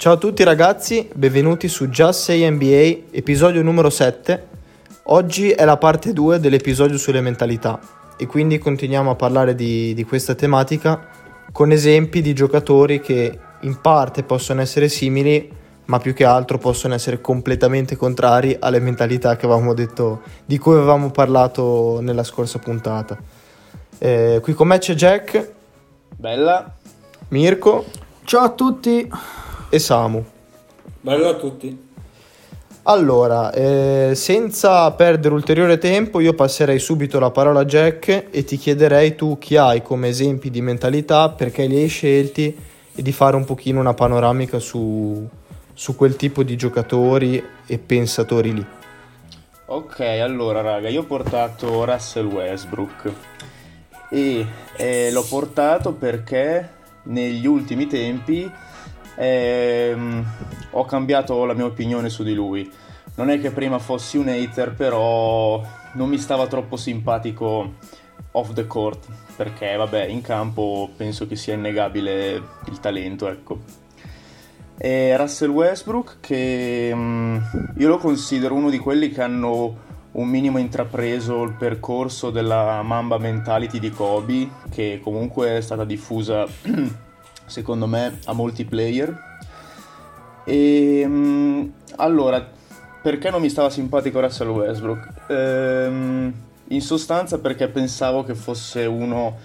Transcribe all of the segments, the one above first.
Ciao a tutti ragazzi, benvenuti su Just Say NBA, episodio numero 7. Oggi è la parte 2 dell'episodio sulle mentalità e quindi continuiamo a parlare di, di questa tematica con esempi di giocatori che in parte possono essere simili ma più che altro possono essere completamente contrari alle mentalità che avevamo detto, di cui avevamo parlato nella scorsa puntata. Eh, qui con me c'è Jack. Bella. Mirko. Ciao a tutti. E Samu. Bella a tutti. Allora, eh, senza perdere ulteriore tempo, io passerei subito la parola a Jack e ti chiederei tu chi hai come esempi di mentalità, perché li hai scelti e di fare un pochino una panoramica su, su quel tipo di giocatori e pensatori lì. Ok, allora raga, io ho portato Russell Westbrook e eh, l'ho portato perché negli ultimi tempi ehm, ho cambiato la mia opinione su di lui. Non è che prima fossi un hater, però non mi stava troppo simpatico off the court, perché vabbè, in campo penso che sia innegabile il talento, ecco. E Russell Westbrook che um, io lo considero uno di quelli che hanno un minimo intrapreso il percorso della Mamba Mentality di Kobe che comunque è stata diffusa secondo me a molti player e um, allora perché non mi stava simpatico Russell Westbrook? Ehm, in sostanza perché pensavo che fosse uno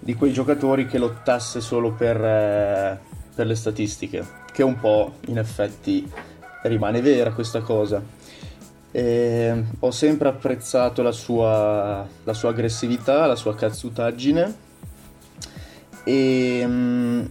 di quei giocatori che lottasse solo per, eh, per le statistiche che un po' in effetti rimane vera questa cosa. E ho sempre apprezzato la sua, la sua aggressività, la sua cazzutaggine e, mm,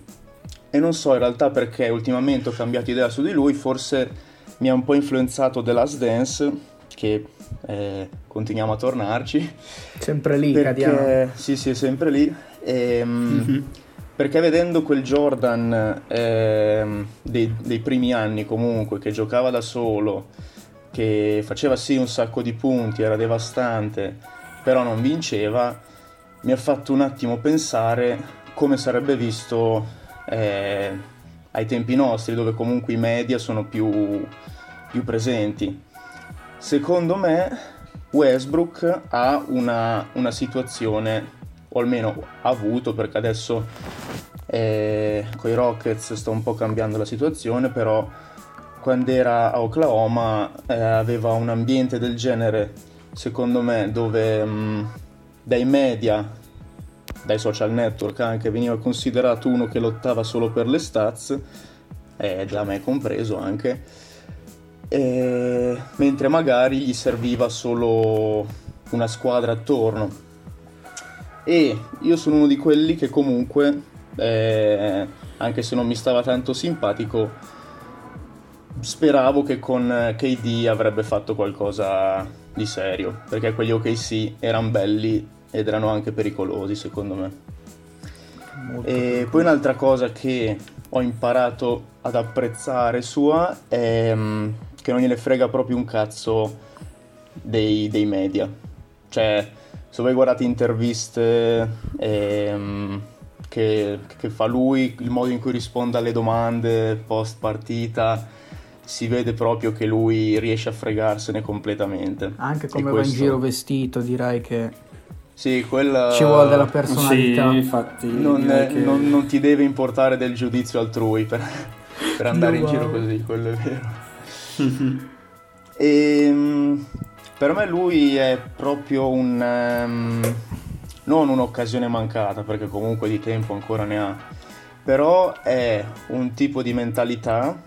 e, non so in realtà perché ultimamente ho cambiato idea su di lui, forse mi ha un po' influenzato The Last Dance, che eh, continuiamo a tornarci. Sempre lì, perché, cadiamo. Sì, sì, sempre lì. E, mm-hmm perché vedendo quel Jordan eh, dei, dei, primi anni comunque, che giocava da solo, che faceva sì un sacco di punti, era devastante, però non vinceva, mi ha fatto un attimo pensare come sarebbe visto eh, ai tempi nostri, dove comunque i media sono più, più presenti. Secondo me Westbrook ha una, una situazione o almeno ha avuto perché adesso eh, con i Rockets sta un po' cambiando la situazione, però quando era a Oklahoma eh, aveva un ambiente del genere, secondo me, dove mh, mm, dai media, dai social network anche, veniva considerato uno che lottava solo per le stats, e da me compreso anche, e, mentre magari gli serviva solo una squadra attorno. E io sono uno di quelli che comunque, eh, anche se non mi stava tanto simpatico, speravo che con KD avrebbe fatto qualcosa di serio, perché quegli OKC erano belli ed erano anche pericolosi secondo me. Molto e poi un'altra cosa che ho imparato ad apprezzare sua è mm, che non gliene frega proprio un cazzo dei, dei media. Cioè, se voi guardate interviste ehm, che, che, fa lui, il modo in cui risponde alle domande post partita, si vede proprio che lui riesce a fregarsene completamente. Anche come questo... va in giro vestito, direi che sì, quella... Ci vuole della personalità. Sì, infatti. Non, è, che... non, non, ti deve importare del giudizio altrui per, per andare in giro così, quello è vero. e, ehm, per me lui è proprio un... Um, non un'occasione mancata, perché comunque di tempo ancora ne ha, però è un tipo di mentalità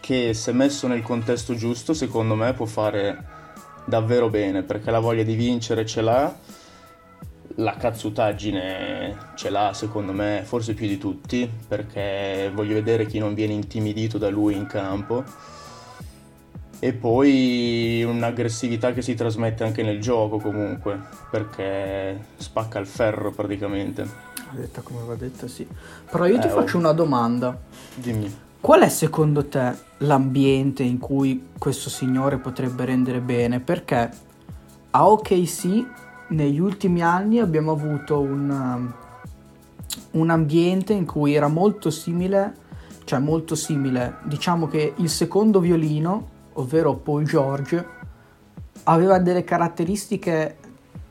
che se messo nel contesto giusto, secondo me può fare davvero bene, perché la voglia di vincere ce l'ha, la cazzutaggine ce l'ha secondo me forse più di tutti, perché voglio vedere chi non viene intimidito da lui in campo e poi un'aggressività che si trasmette anche nel gioco comunque, perché spacca il ferro praticamente. Detta come va detta, sì. Però io eh, ti faccio una domanda. Dimmi. Qual è secondo te l'ambiente in cui questo signore potrebbe rendere bene? Perché a OKC negli ultimi anni abbiamo avuto un, um, un ambiente in cui era molto simile cioè molto simile. Diciamo che il secondo violino, ovvero Paul George, aveva delle caratteristiche,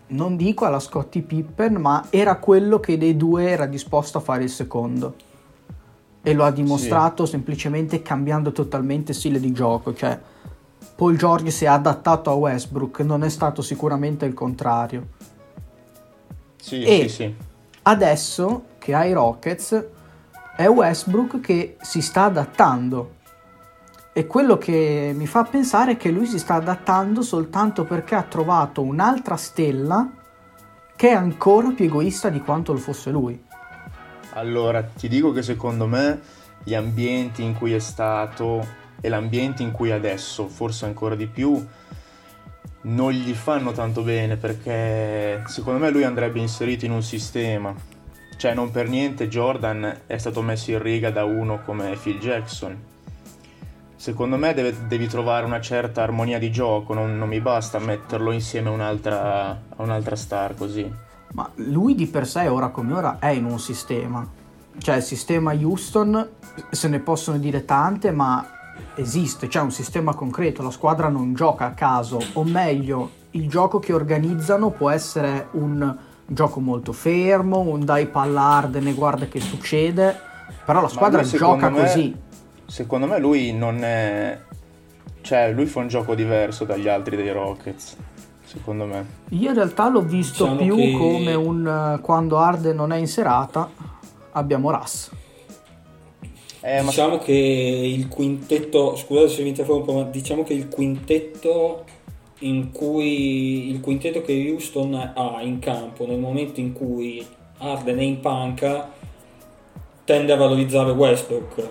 non dico alla Scottie Pippen, ma era quello che dei due era disposto a fare il secondo. E lo ha dimostrato sì. semplicemente cambiando totalmente stile di gioco. Cioè, Paul George si è adattato a Westbrook, non è stato sicuramente il contrario. Sì, e sì, sì. adesso che ha i Rockets è Westbrook che si sta adattando. E quello che mi fa pensare è che lui si sta adattando soltanto perché ha trovato un'altra stella che è ancora più egoista di quanto lo fosse lui. Allora, ti dico che secondo me gli ambienti in cui è stato e l'ambiente in cui adesso, forse ancora di più, non gli fanno tanto bene perché secondo me lui andrebbe inserito in un sistema. Cioè, non per niente Jordan è stato messo in riga da uno come Phil Jackson. Secondo me deve, devi trovare una certa armonia di gioco, non, non mi basta metterlo insieme a un'altra, a un'altra star così. Ma lui di per sé, ora come ora, è in un sistema. Cioè, il sistema Houston, se ne possono dire tante, ma esiste, c'è un sistema concreto, la squadra non gioca a caso, o meglio, il gioco che organizzano può essere un gioco molto fermo, un dai pallarde, ne guarda che succede, però la squadra lui, gioca me, così. Secondo me lui non è... cioè lui fa un gioco diverso dagli altri dei Rockets. Secondo me. Io in realtà l'ho visto diciamo più che... come un quando Arde non è in serata abbiamo Russ. Eh, diciamo ma... che il quintetto, scusate se mi interrompo, ma diciamo che il quintetto in cui il quintetto che Houston ha in campo nel momento in cui Arden è in panca tende a valorizzare Westbrook.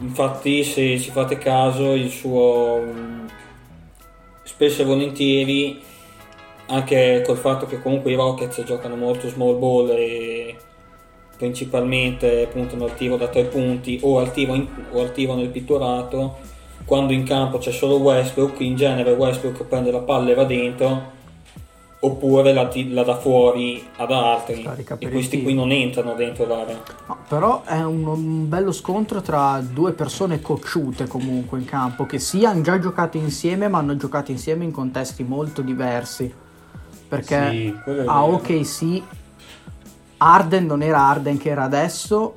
Infatti, se ci fate caso, il suo spesso e volentieri, anche col fatto che comunque i Rockets giocano molto small ball e principalmente puntano al tiro da tre punti o al tiro, in, o al tiro nel pitturato quando in campo c'è solo Westbrook in genere Westbrook prende la palla e va dentro oppure la, la dà fuori ad altri e questi qui non entrano dentro l'area. No, però è un, un, bello scontro tra due persone cocciute comunque in campo che sì hanno già giocato insieme ma hanno giocato insieme in contesti molto diversi. Perché sì, a OKC Arden non era Arden che era adesso,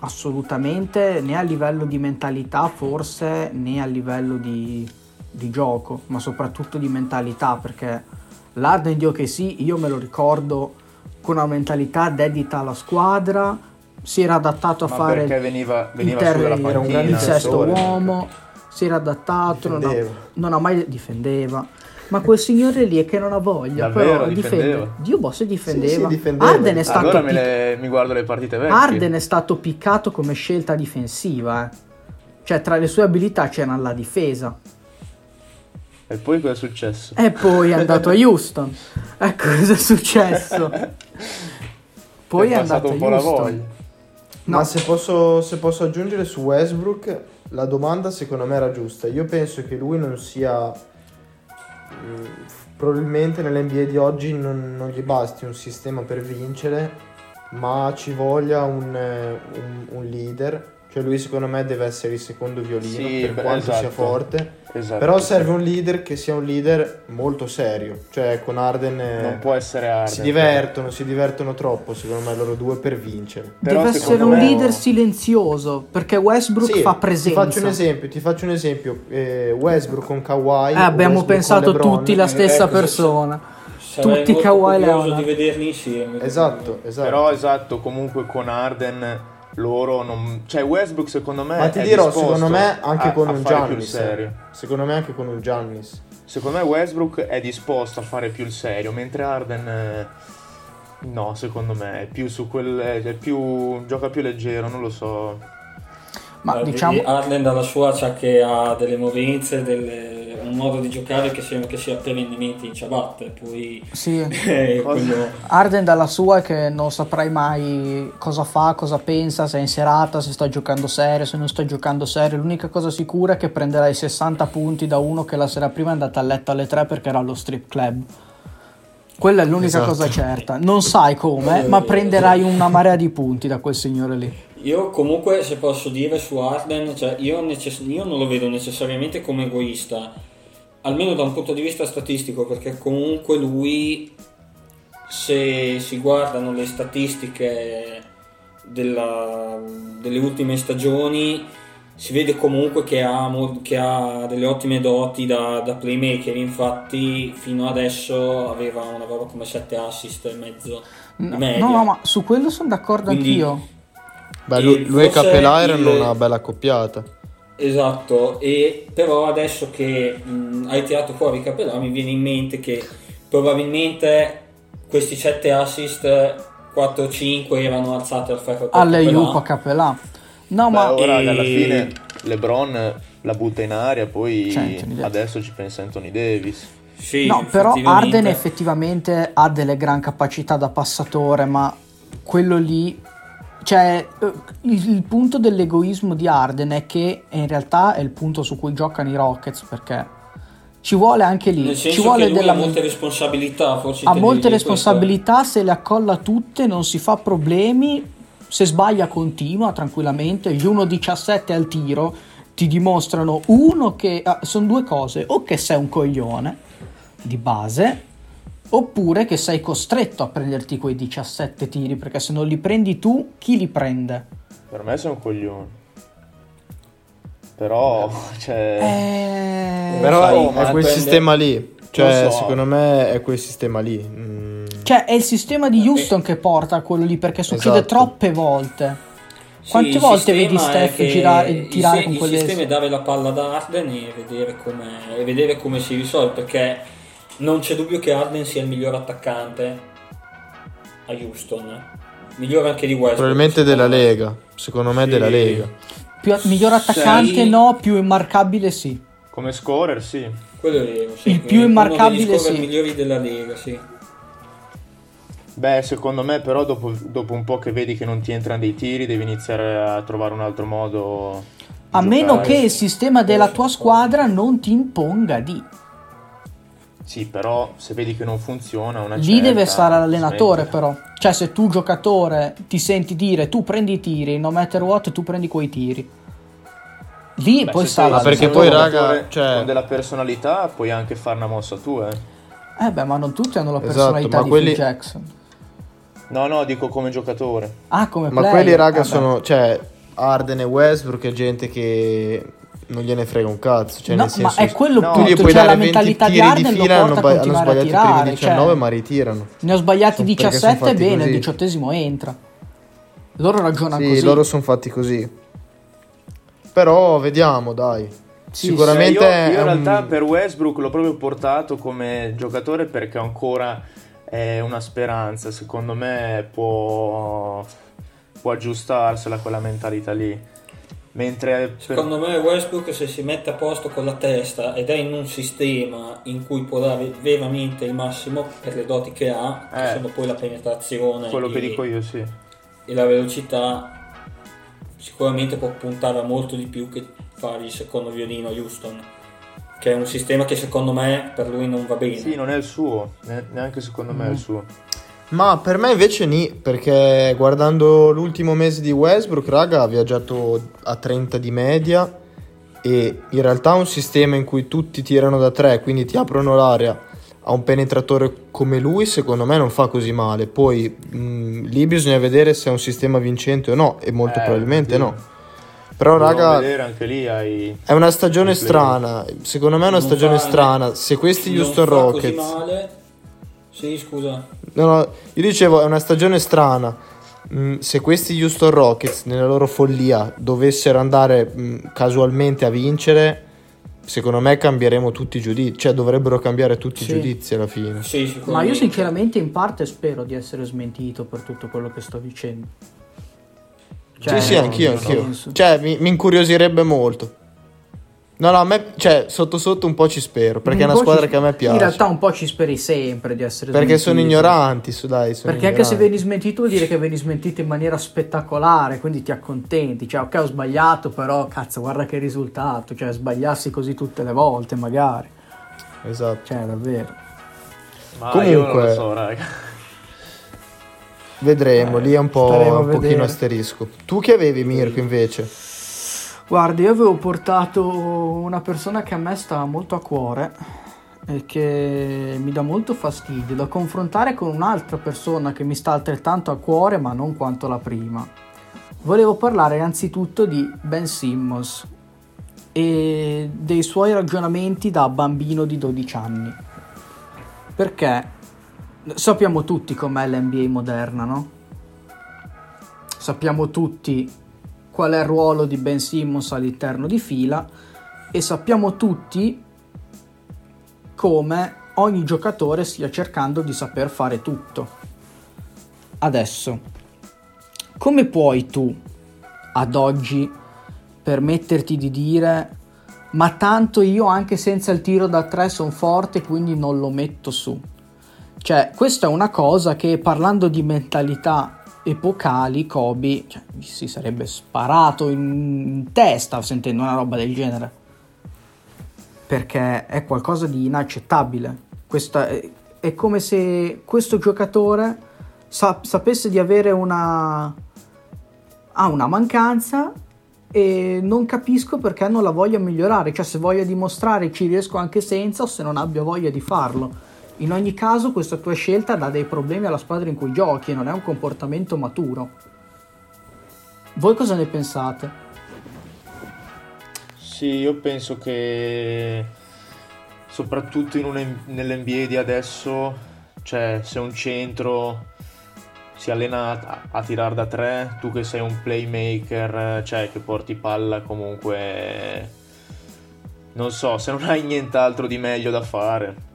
assolutamente, né a livello di mentalità forse, né a livello di, di gioco, ma soprattutto di mentalità, perché l'Arden di OKC io me lo ricordo con una mentalità dedita alla squadra, si era adattato a ma fare veniva, veniva il, ter- panchina, il sesto uomo, si era adattato, non, ha, non ha mai difendeva ma quel signore lì è che non ha voglia, Davvero, però difende. Dio boss difendeva. Sì, sì, difendeva. Arden è stato allora pic... le, mi guardo le partite vecchie. Arden è stato piccato come scelta difensiva, eh. Cioè, tra le sue abilità c'era la difesa. E poi cosa è successo? E poi è andato a Houston. Ecco cosa è successo. Poi è, è andato a Houston. No. Ma se posso, se posso aggiungere su Westbrook, la domanda secondo me era giusta. Io penso che lui non sia probabilmente nell'NBA di oggi non, non, gli basti un sistema per vincere, ma ci voglia un, un, un leader cioè lui secondo me deve essere il secondo violino sì, per beh, quanto esatto. sia forte. Esatto, Però serve sì. un leader che sia un leader molto serio. Cioè con Arden non può essere Arden. Si divertono, si divertono troppo secondo me loro due per vincere. Deve Però essere un leader silenzioso perché Westbrook sì, fa presenza. Ti faccio un esempio, ti faccio un esempio. Eh, Westbrook con Kawhi. Eh, abbiamo pensato tutti la stessa eh, persona. Tutti Kawhi Leonard. di vederli insieme. Esatto, esatto. Però esatto, comunque con Arden loro non... Cioè Westbrook secondo me... Ma ti dirò, secondo me anche a, con un Giannis. Eh. Secondo me anche con un Giannis. Secondo me Westbrook è disposto a fare più il serio, mentre Arden... Eh, no, secondo me è più su quel... È più, gioca più leggero, non lo so. Ma Guardi, diciamo... Arden dalla sua c'ha che ha delle movenze, delle... un modo di giocare che sembra che sia perennemente in ciabatte. Poi... Sì. quello... Arden dalla sua è che non saprai mai cosa fa, cosa pensa, se è in serata, se sta giocando serio, se non sta giocando serio. L'unica cosa sicura è che prenderai 60 punti da uno che la sera prima è andato a letto alle 3 perché era allo strip club. Quella è l'unica esatto. cosa certa. Non sai come, ma prenderai una marea di punti da quel signore lì. Io comunque, se posso dire su Arden, cioè io, necess- io non lo vedo necessariamente come egoista, almeno da un punto di vista statistico, perché comunque lui, se si guardano le statistiche della, delle ultime stagioni, si vede comunque che ha, che ha delle ottime doti da, da, playmaker. Infatti, fino adesso aveva una roba come 7 assist e mezzo. No, no, ma su quello sono d'accordo Quindi, anch'io. Beh, lui, lui e Capelà erano il... una bella accoppiata. Esatto, e però adesso che mh, hai tirato fuori Capelà mi viene in mente che probabilmente questi 7 assist 4-5 erano alzate al ferro alle Jupa Capelà no Beh, ma ora e... alla fine LeBron la butta in aria poi adesso ci pensa Anthony Davis. Sì, no però Arden effettivamente ha delle gran capacità da passatore ma quello lì cioè eh, il, punto dell'egoismo di Arden è che in realtà è il punto su cui giocano i Rockets perché ci vuole anche lì. Nel senso ci vuole che della... ha molte responsabilità, forse. Ha molte responsabilità, questo. se le accolla tutte non si fa problemi, se sbaglia continua tranquillamente, gli 1-17 al tiro ti dimostrano uno che... Ah, sono due cose, o che sei un coglione di base, oppure che sei costretto a prenderti quei 17 tiri, perché se non li prendi tu, chi li prende? Per me sei un coglione. Però, cioè... Eh... Però so, è, è quel prende... sistema lì. Cioè, so. secondo me è quel sistema lì. Mm. Cioè, è il sistema di Houston eh. che porta a quello lì, perché succede esatto. troppe volte. Quante sì, volte vedi Steph girare, e tirare se, con quelle... Il sistema è dare la palla ad Arden e vedere, e vedere come si risolve, perché non c'è dubbio che Arden sia il miglior attaccante a Houston. Migliore anche di West. Probabilmente della Lega. Secondo me sì. della Lega. Più, miglior attaccante Sei... no, più immarcabile sì. Come scorer sì. Quello è vero, sì. Il più immarcabile sì. migliori della Lega, sì. Beh, secondo me però dopo, dopo, un po' che vedi che non ti entrano dei tiri devi iniziare a trovare un altro modo. A meno che il sistema della tua squadra non ti imponga di. Sì, però se vedi che non funziona, una Lì certa, deve stare l'allenatore, però. Cioè, se tu giocatore ti senti dire tu prendi i tiri, no matter what, tu prendi quei tiri. Lì Beh, poi sta la perché poi raga, cioè... con della personalità puoi anche fare una mossa tua, eh. Eh beh, ma non tutti hanno la esatto, personalità esatto, di quelli... Phil Jackson. No, no, dico come giocatore. Ah, come Ma player. quelli raga ah, sono, cioè Arden e Westbrook è gente che non gliene frega un cazzo. Cioè, no, nel senso, ma è quello no, tu gli puoi cioè, la mentalità di Arden di fila, hanno, ba- hanno sbagliato tirare, i primi 19 cioè, ma ritirano. Ne ho sbagliati 17 bene, il diciottesimo entra. Loro ragionano sì, così. Sì, loro sono fatti così. Però vediamo, dai. Sì, Sicuramente cioè io, io in realtà un... per Westbrook l'ho proprio portato come giocatore perché ancora è una speranza. Secondo me può, può aggiustarsela quella mentalità lì. Mentre Secondo me Westbrook se si mette a posto con la testa ed è in un sistema in cui può dare veramente il massimo per le doti che ha, eh, che sono poi la penetrazione quello e, che dico io, sì. e la velocità, sicuramente può puntare a molto di più che fare il secondo violino a Houston, che è un sistema che secondo me per lui non va bene. Sì, non è il suo, neanche secondo me mm. è il suo. Ma per me invece ni, perché guardando l'ultimo mese di Westbrook, raga, ha viaggiato a 30 di media e in realtà un sistema in cui tutti tirano da 3, quindi ti aprono l'area a un penetratore come lui, secondo me non fa così male. Poi mh, lì bisogna vedere se è un sistema vincente o no, e molto eh, probabilmente no. Però, raga, hai... è una stagione strana. Secondo me è una non stagione strana. Se questi Houston Rockets. Sì, scusa. No, no, io dicevo, è una stagione strana. Mm, se questi Houston Rockets, nella loro follia, dovessero andare mm, casualmente a vincere, secondo me cambieremo tutti i giudizi. Cioè, dovrebbero cambiare tutti sì. i giudizi alla fine. Sì, Ma io, sinceramente, in parte spero di essere smentito per tutto quello che sto dicendo. Cioè, sì, sì, anch'io, anch'io. Cioè, mi, mi incuriosirebbe molto. No, no, a me, cioè, sotto sotto un po' ci spero, perché un è una squadra ci... che a me piace. In realtà un po' ci speri sempre di essere Perché smentito. sono ignoranti, su dai, sono Perché ignoranti. anche se vieni smentito vuol dire che vieni smentito in maniera spettacolare, quindi ti accontenti. Cioè, ok, ho sbagliato, però cazzo, guarda che risultato, cioè sbagliassi così tutte le volte, magari. Esatto. Cioè, davvero. Ma Comunque, io non lo so, raga. Vedremo, eh, lì è un po' un pochino asterisco. Tu che avevi Mirko invece? Guardi, io avevo portato una persona che a me sta molto a cuore e che mi dà molto fastidio da confrontare con un'altra persona che mi sta altrettanto a cuore ma non quanto la prima. Volevo parlare innanzitutto di Ben Simmons e dei suoi ragionamenti da bambino di 12 anni. Perché sappiamo tutti com'è l'NBA moderna, no? Sappiamo tutti qual è il ruolo di Ben Simmons all'interno di fila e sappiamo tutti come ogni giocatore stia cercando di saper fare tutto. Adesso, come puoi tu, ad oggi, permetterti di dire ma tanto io anche senza il tiro da tre sono forte quindi non lo metto su? Cioè, questa è una cosa che parlando di mentalità epocali, Kobe cioè, si sarebbe sparato in testa sentendo una roba del genere perché è qualcosa di inaccettabile. Questa è, è come se questo giocatore sa, sapesse di avere una, ha una mancanza e non capisco perché non la voglia migliorare, cioè se voglia dimostrare ci riesco anche senza o se non abbia voglia di farlo. In ogni caso questa tua scelta dà dei problemi alla squadra in cui giochi e non è un comportamento maturo. Voi cosa ne pensate? Sì, io penso che soprattutto un, nell'NBA di adesso, cioè se un centro si allena a, a tirare da tre, tu che sei un playmaker, cioè che porti palla comunque, non so, se non hai nient'altro di meglio da fare.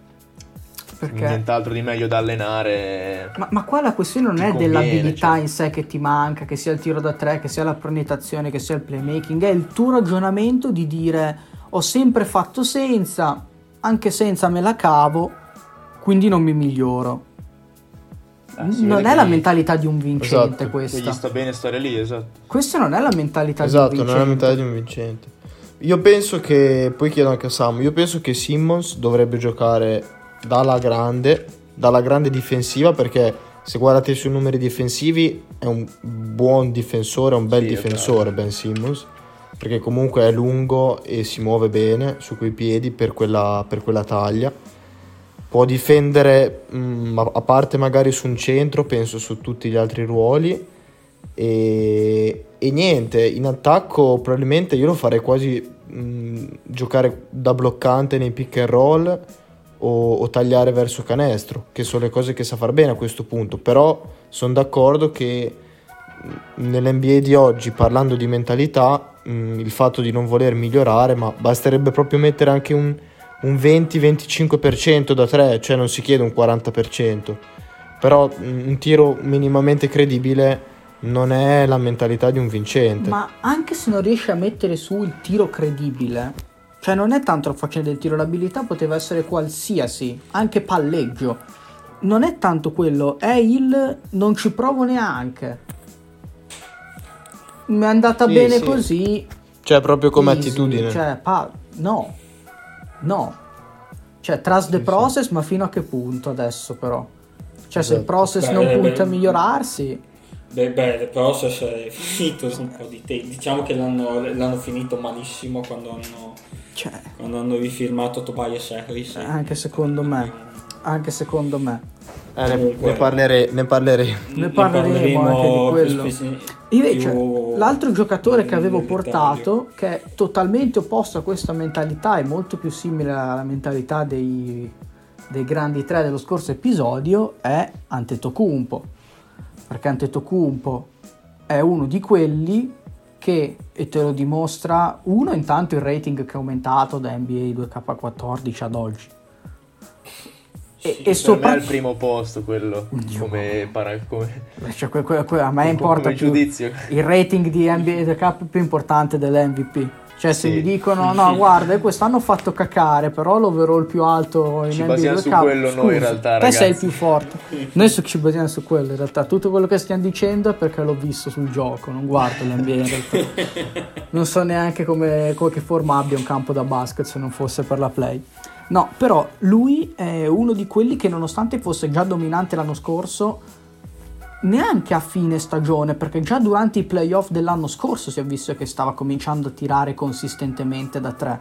Perché? Nient'altro di meglio da allenare. Ma, ma qua la questione non è conviene, dell'abilità cioè. in sé che ti manca, che sia il tiro da tre, che sia la proniettazione, che sia il playmaking, è il tuo ragionamento di dire ho sempre fatto senza, anche senza me la cavo, quindi non mi miglioro. Eh, non è la mentalità di un vincente esatto, questa. Gli sta bene stare lì, esatto. Questa non è la mentalità esatto, di un vincente. Esatto, non è la mentalità di un vincente. Io penso che, poi chiedo anche a Samu, io penso che Simmons dovrebbe giocare dalla grande, dalla grande difensiva perché se guardate i suoi numeri difensivi è un buon difensore, un bel sì, difensore Ben Simmons perché comunque è lungo e si muove bene su quei piedi per quella, per quella taglia. Può difendere mh, mm, a parte magari su un centro penso su tutti gli altri ruoli. E, e niente in attacco probabilmente io lo farei quasi mh, mm, giocare da bloccante nei pick and roll o, o, tagliare verso canestro, che sono le cose che sa far bene a questo punto. Però sono d'accordo che nell'NBA di oggi, parlando di mentalità, mh, il fatto di non voler migliorare, ma basterebbe proprio mettere anche un, un 20-25% da 3, cioè non si chiede un 40%. Però un tiro minimamente credibile non è la mentalità di un vincente. Ma anche se non riesci a mettere su il tiro credibile, cioè non è tanto la faccenda del tiro, l'abilità poteva essere qualsiasi, anche palleggio. Non è tanto quello, è il non ci provo neanche. Mi è andata sì, bene sì. così. Cioè proprio come easy. attitudine. Cioè, pa- no. No. Cioè, trust the sì, process, ma fino a che punto adesso però? Cioè, esatto. se il esatto. process beh, non beh, punta a migliorarsi... Beh, beh, il process è finito da un po' di tempo. Diciamo che l'hanno, l'hanno finito malissimo quando hanno cioè, Quando hanno rifirmato Tobias Harris. Anche secondo me. Anche secondo me. Eh, ne, ne, parlere, ne, parleremo. Ne parleremo anche di quello. Più, Invece, più l'altro giocatore che avevo portato, che è totalmente opposto a questa mentalità, è molto più simile alla mentalità dei, dei grandi tre dello scorso episodio, è Antetokounmpo. Perché Antetokounmpo è uno di quelli che, e te lo dimostra, uno intanto il rating che è aumentato da NBA 2K14 ad oggi. E, sì, e sopra... il primo posto quello Dio. come, para... come... Cioè, que, que, que, a me importa più giudizio. il rating di NBA 2K più importante dell'MVP cioè, se sì. mi dicono, no, guarda, quest'anno ho fatto cacare, però l'overall più alto in ci NBA basiamo su quello Scusa, noi in realtà, te ragazzi. sei il più forte. Noi ci basiamo su quello, in realtà. Tutto quello che stiamo dicendo è perché l'ho visto sul gioco, non guardo l'NBA in realtà. non so neanche come, come che forma abbia un campo da basket se non fosse per la play. No, però lui è uno di quelli che nonostante fosse già dominante l'anno scorso, neanche a fine stagione, perché già durante i playoff dell'anno scorso si è visto che stava cominciando a tirare consistentemente da tre.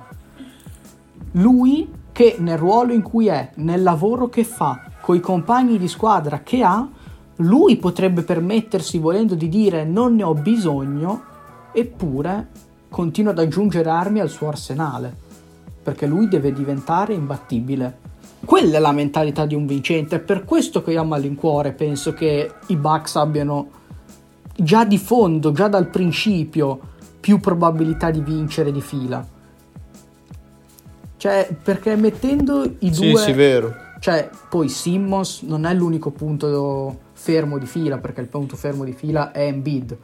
Lui che nel ruolo in cui è, nel lavoro che fa, coi compagni di squadra che ha, lui potrebbe permettersi, volendo di dire non ne ho bisogno, eppure continua ad aggiungere armi al suo arsenale, perché lui deve diventare imbattibile. Quella è la mentalità di un vincente, è per questo che io a malincuore penso che i Bucks abbiano già di fondo, già dal principio, più probabilità di vincere di fila. Cioè, perché mettendo i due... Sì, sì, vero. Cioè, poi Simmons non è l'unico punto fermo di fila, perché il punto fermo di fila è Embiid.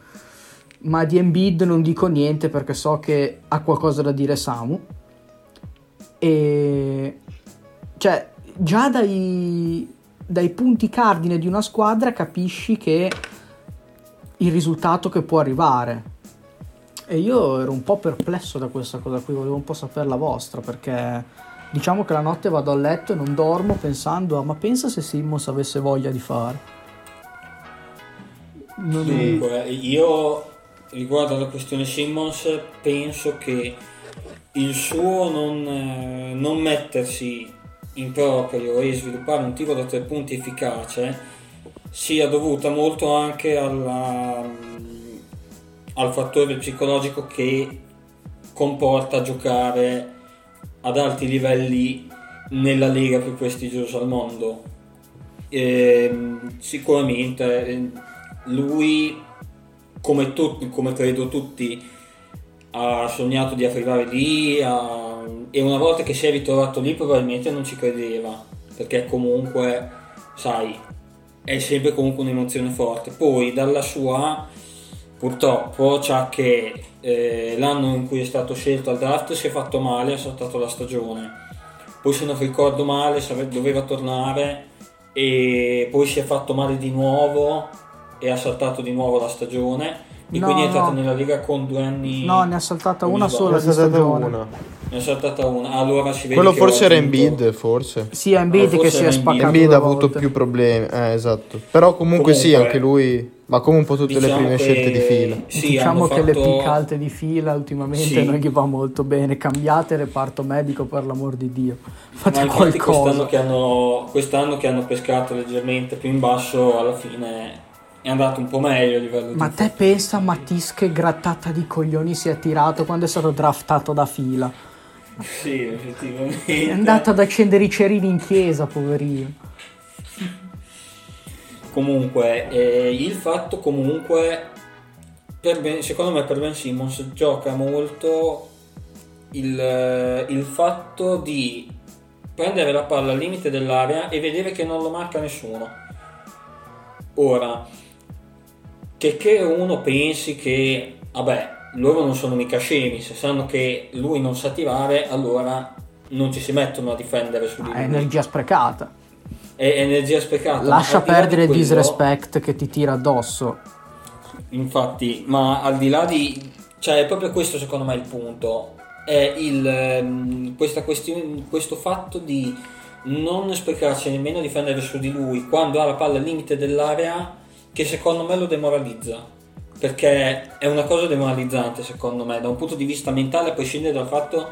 Ma di Embiid non dico niente perché so che ha qualcosa da dire Samu. E... Cioè, già dai, dai punti cardine di una squadra capisci che il risultato che può arrivare. E io ero un po' perplesso da questa cosa qui, volevo un po' sapere la vostra, perché diciamo che la notte vado a letto e non dormo pensando a ma pensa se Simmons avesse voglia di fare. Non Dunque, io riguardo alla questione Simmons penso che il suo non, eh, non mettersi in proprio e sviluppare un tiro da tre punti efficace sia dovuta molto anche alla, al fattore psicologico che comporta giocare ad alti livelli nella lega più prestigiosa al mondo. E, ehm, sicuramente eh, lui, come, tutti, come credo tutti, ha sognato di arrivare lì ha... e una volta che si è ritrovato lì probabilmente non ci credeva perché comunque sai è sempre comunque un'emozione forte. Poi dalla sua purtroppo c'ha che eh, l'anno in cui è stato scelto al draft si è fatto male ha saltato la stagione. Poi se non ricordo male doveva tornare e poi si è fatto male di nuovo e ha saltato di nuovo la stagione e no, quindi è entrato no. nella Liga con due anni. No, ne ha saltata una sola di stagione. Una. Ne ha saltata una. Allora si vede Quello forse era Embiid, forse. Sì, è Embiid che si è spaccato. Embiid ha avuto più problemi, eh, esatto. Però comunque, comunque sì, anche lui. Ma come un po' tutte diciamo le prime che... scelte di fila. Sì, diciamo che fatto... le pick alte di fila ultimamente sì. non gli va molto bene. Cambiate reparto medico per l'amor di Dio. Fate qualcosa. Quest'anno che, hanno, quest'anno che hanno pescato leggermente più in basso, alla fine è andato un po' meglio a livello Ma di te pensa Mattis che grattata di coglioni si è tirato quando è stato draftato da fila? Sì, effettivamente. È andato ad accendere i cerini in chiesa, poverino. Comunque, eh, il fatto comunque, ben, secondo me per Ben Simmons gioca molto il, il fatto di prendere la palla al limite dell'area e vedere che non lo marca nessuno. Ora, che, che uno pensi che, vabbè, loro non sono mica scemi, se sanno che lui non sa tirare, allora non ci si mettono a difendere su di lui. È energia sprecata. È energia sprecata. Lascia perdere il quello, disrespect che ti tira addosso. Infatti, ma al di là di... Cioè, è proprio questo secondo me il punto. È il, ehm, questa questione, questo fatto di non sprecarsi nemmeno a difendere su di lui quando ha la palla al limite dell'area che secondo me lo demoralizza perché è una cosa demoralizzante secondo me. Da un punto di vista mentale a prescindere dal fatto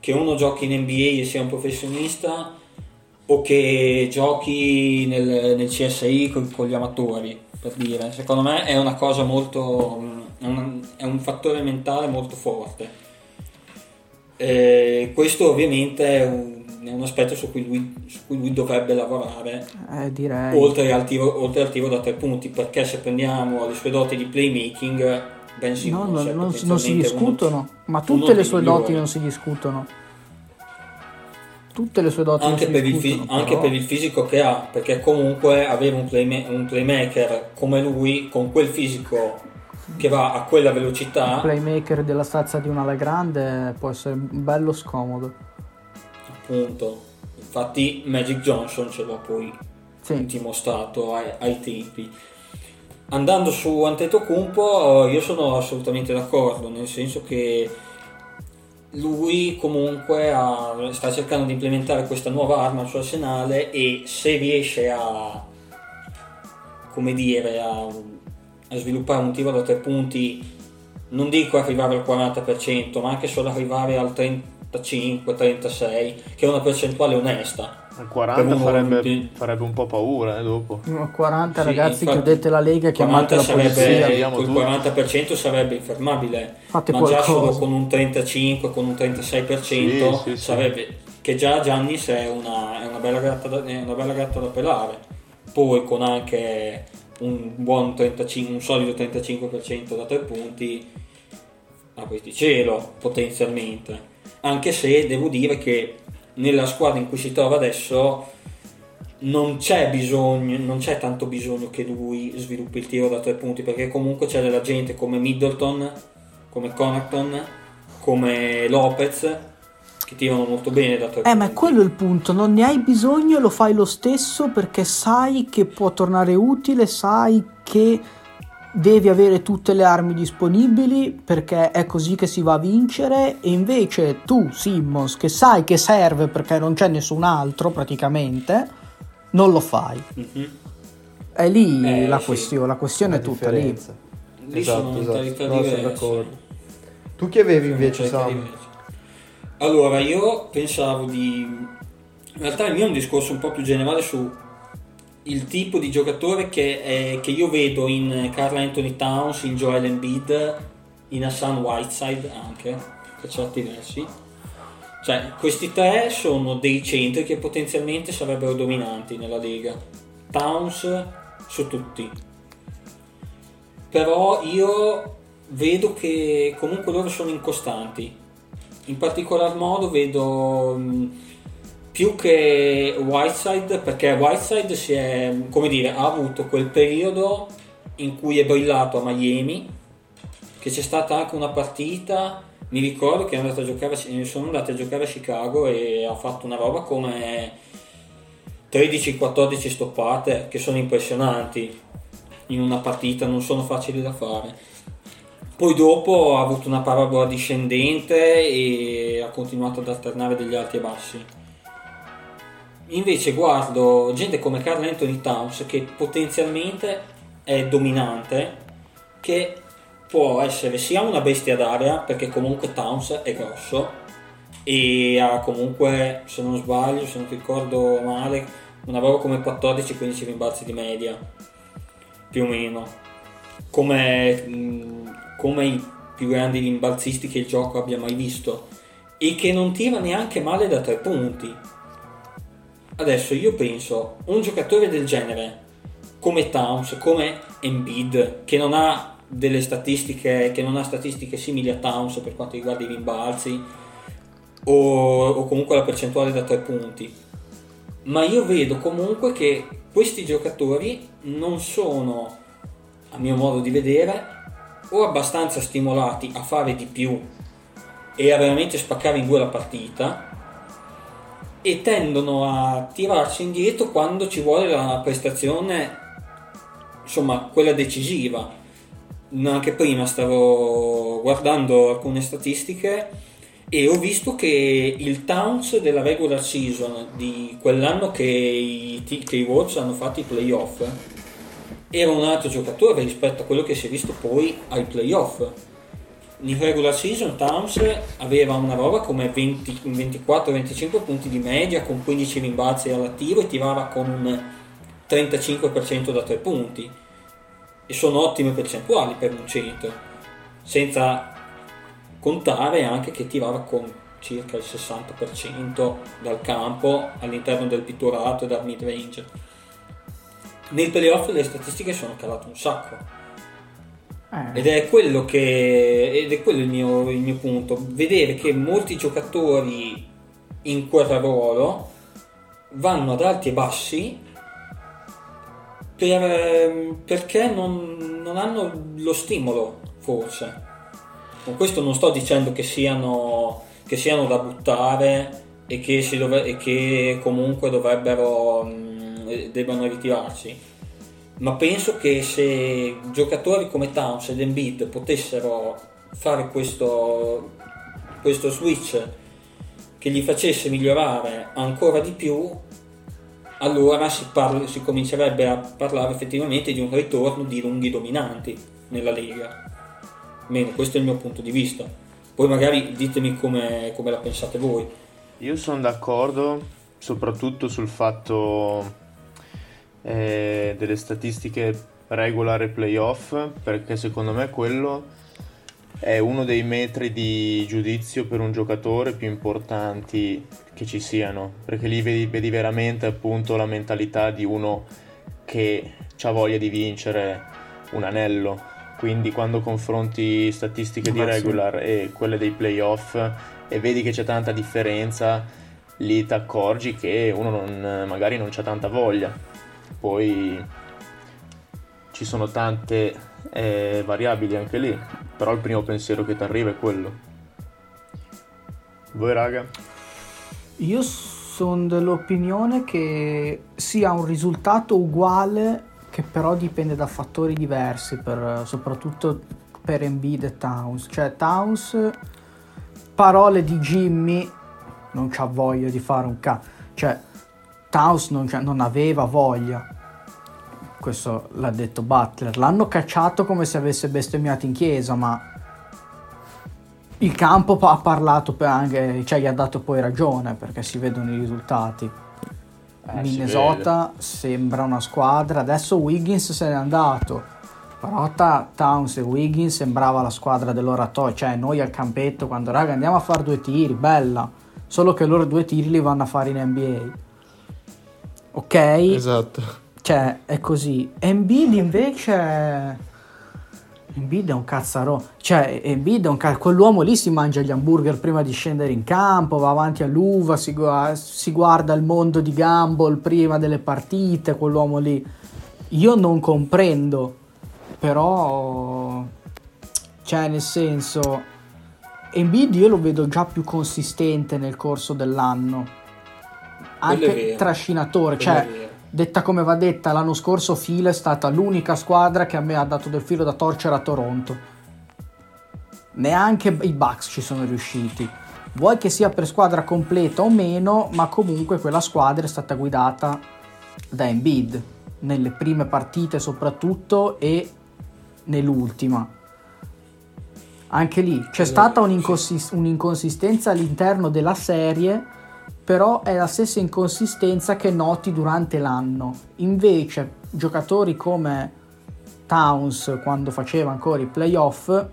che uno giochi in NBA e sia un professionista o che giochi nel, nel CSI con, con, gli amatori per dire. Secondo me è una cosa molto è un, è un fattore mentale molto forte. E questo ovviamente è un è un aspetto su cui lui, su cui lui dovrebbe lavorare eh, direi. Oltre, al tiro, oltre al tiro da tre punti perché se prendiamo le sue doti di playmaking ben sì no, non, non, non, si discutono uno, ma tutte le sue doti non si discutono. Tutte le sue doti anche, per il, fi- anche per il fisico che ha perché comunque avere un, playma- un playmaker come lui con quel fisico che va a quella velocità il playmaker della stazza di una grande può essere bello scomodo appunto infatti Magic Johnson ce l'ha poi sì. dimostrato ai, ai tempi andando su Antetokounmpo io sono assolutamente d'accordo nel senso che lui comunque ha, sta cercando di implementare questa nuova arma al suo arsenale e se riesce a come dire, a, a sviluppare un tiro da tre punti, non dico arrivare al 40%, ma anche solo arrivare al 35-36, che è una percentuale onesta. Il 40 farebbe, di... farebbe, un po' paura eh, dopo. No, 40 sì, ragazzi, infatti, chiudete la lega, chiamate la polizia. Il 40% sarebbe infermabile, Fate ma qualcosa. già solo con un 35, con un 36% sì, sì, sarebbe... Che già Giannis è una, è una, bella gatta da, una bella gatta da pelare. Poi con anche un buon 35, un solido 35% da tre punti, a questi cielo potenzialmente. Anche se devo dire che nella squadra in cui si trova adesso non c'è bisogno, non c'è tanto bisogno che lui sviluppi il tiro da tre punti, perché comunque c'è della gente come Middleton, come Connaughton, come Lopez che tirano molto bene da tre eh, punti. ma è quello il punto, non ne hai bisogno e lo fai lo stesso perché sai che può tornare utile, sai che devi avere tutte le armi disponibili perché è così che si va a vincere e invece tu Simmons che sai che serve perché non c'è nessun altro praticamente non lo fai mm-hmm. è lì eh, la, sì. questione, la questione la è tutta lì lì esatto, sono esatto. No, sono d'accordo tu che avevi invece Sam? allora io pensavo di in realtà il mio è un discorso un po' più generale su il tipo di giocatore che, è, che, io vedo in Carl Anthony Towns, in Joel Embiid, in Hassan Whiteside anche, per certi versi. Cioè, questi tre sono dei centri che potenzialmente sarebbero dominanti nella Lega. Towns su tutti. Però io vedo che comunque loro sono incostanti. In particolar modo vedo più che Whiteside perché Whiteside si è, come dire, ha avuto quel periodo in cui è brillato a Miami che c'è stata anche una partita mi ricordo che giocare, sono andati a giocare a Chicago e ha fatto una roba come 13-14 stoppate che sono impressionanti in una partita, non sono facili da fare. Poi dopo ha avuto una parabola discendente e ha continuato ad alternare degli alti e bassi invece guardo gente come Carl Anthony Towns che potenzialmente è dominante, che può essere sia una bestia d'aria, perché comunque Towns è grosso e ha comunque, se non sbaglio, se non ricordo male, una roba come 14-15 rimbalzi di media, più o meno, come, come i più grandi rimbalzisti che il gioco abbia mai visto. E che non tira neanche male da tre punti Adesso io penso, un giocatore del genere, come Towns, come Embiid, che non ha delle statistiche, che non ha statistiche simili a Towns per quanto riguarda i rimbalzi, o, o comunque la percentuale da tre punti. Ma io vedo comunque che questi giocatori non sono, a mio modo di vedere, o abbastanza stimolati a fare di più e a veramente spaccare in due la partita, e tendono a tirarsi indietro quando ci vuole la prestazione, insomma, quella decisiva. Anche prima stavo guardando alcune statistiche e ho visto che il Towns della regular season di quell'anno che i, che i Wolves hanno fatto i playoff era un altro giocatore rispetto a quello che si è visto poi ai playoff in regular season Towns aveva una roba come 24-25 punti di media con 15 rimbalzi all'attivo e tirava con un 35% da 3 punti e sono ottime percentuali per un centro senza contare anche che tirava con circa il 60% dal campo all'interno del pitturato e dal mid range nel playoff le statistiche sono calate un sacco. Ed è quello che ed è quello il mio, il mio punto. Vedere che molti giocatori in quel ruolo vanno ad alti e bassi per, perché non, non, hanno lo stimolo, forse. Con questo non sto dicendo che siano, che siano da buttare e che, dov- e che comunque dovrebbero mh, debbano ritirarsi ma penso che se giocatori come Towns ed Embiid potessero fare questo, questo switch che gli facesse migliorare ancora di più allora si, parla, si, comincerebbe a parlare effettivamente di un ritorno di lunghi dominanti nella Lega. Almeno questo è il mio punto di vista. Poi magari ditemi come, come la pensate voi. Io sono d'accordo soprattutto sul fatto eh, delle statistiche regular e playoff perché secondo me quello è uno dei metri di giudizio per un giocatore più importanti che ci siano, perché lì vedi, vedi veramente appunto la mentalità di uno che ha voglia di vincere un anello. Quindi quando confronti statistiche di regular e quelle dei playoff e vedi che c'è tanta differenza, lì ti accorgi che uno non, magari non c'ha tanta voglia. Poi ci sono tante eh, variabili anche lì, però il primo pensiero che ti arriva è quello. Voi raga? Io sono dell'opinione che sia un risultato uguale che però dipende da fattori diversi, per, soprattutto per Embiid e Towns. Cioè Towns, parole di Jimmy, non c'ha voglia di fare un ca... Cioè Towns non, non aveva voglia. Questo l'ha detto Butler, l'hanno cacciato come se avesse bestemmiato in chiesa, ma il campo ha parlato anche, cioè gli ha dato poi ragione perché si vedono i risultati. Eh, Minnesota sembra una squadra, adesso Wiggins se n'è andato, però Towns e Wiggins sembrava la squadra dell'oratorio, cioè noi al campetto quando raga andiamo a fare due tiri, bella, solo che loro due tiri li vanno a fare in NBA. Ok? Esatto. Cioè, è così. Embiid invece... Embiid è un cazzaro. Cioè, Embiid è un ca... Quell'uomo lì si mangia gli hamburger prima di scendere in campo, va avanti all'uva, si, gu... si guarda il mondo di Gamble prima delle partite, quell'uomo lì. Io non comprendo, però... Cioè, nel senso... Embiid io lo vedo già più consistente nel corso dell'anno. Anche trascinatore, cioè Detta come va detta, l'anno scorso Phil è stata l'unica squadra che a me ha dato del filo da torcere a Toronto. Neanche i Bucks ci sono riusciti. Vuoi che sia per squadra completa o meno, ma comunque quella squadra è stata guidata da Embiid nelle prime partite soprattutto e nell'ultima. Anche lì c'è stata un'inconsistenza all'interno della serie però è la stessa inconsistenza che noti durante l'anno. Invece giocatori come Towns quando faceva ancora i playoff,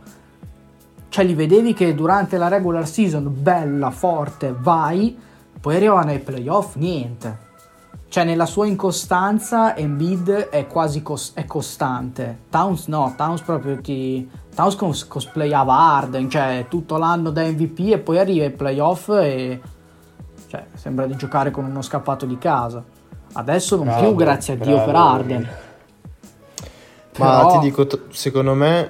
cioè li vedevi che durante la regular season bella, forte, vai, poi arrivavano ai playoff, niente. Cioè nella sua incostanza Embiid è quasi cos- è costante. Towns no, Towns proprio ti... Towns cos- cosplayava Arden, cioè tutto l'anno da MVP e poi arriva ai playoff e cioè, sembra di giocare con uno scappato di casa. Adesso non bravo, più, grazie a Dio, per Arden. Ma Però... ti dico, secondo me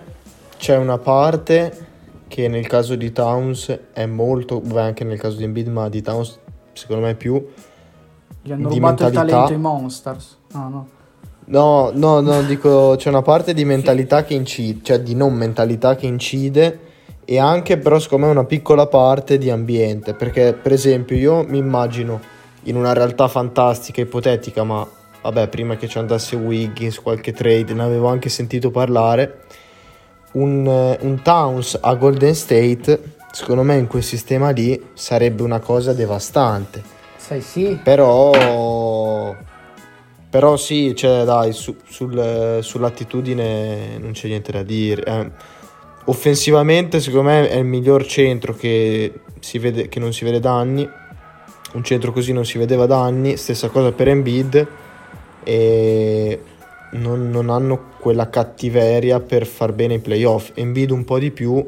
c'è una parte che nel caso di Towns è molto, beh, anche nel caso di Embiid, ma di Towns secondo me è più gli hanno rubato mentalità. il talento i Monsters. No, no. No, no, no, dico c'è una parte di mentalità che incide, cioè di non mentalità che incide e anche però secondo me una piccola parte di ambiente, perché per esempio io mi immagino in una realtà fantastica, ipotetica, ma vabbè prima che ci andasse Wiggins, qualche trade, ne avevo anche sentito parlare, un, un Towns a Golden State, secondo me in quel sistema lì sarebbe una cosa devastante. Sai sì. Però però sì, cioè dai, su, sul, sull'attitudine non c'è niente da dire. Eh Offensivamente, secondo me, è il miglior centro che, vede, che non si vede da anni. Un centro così non si vedeva da anni. Stessa cosa per Embiid. E non, non hanno quella cattiveria per far bene i playoff. Embiid un po' di più,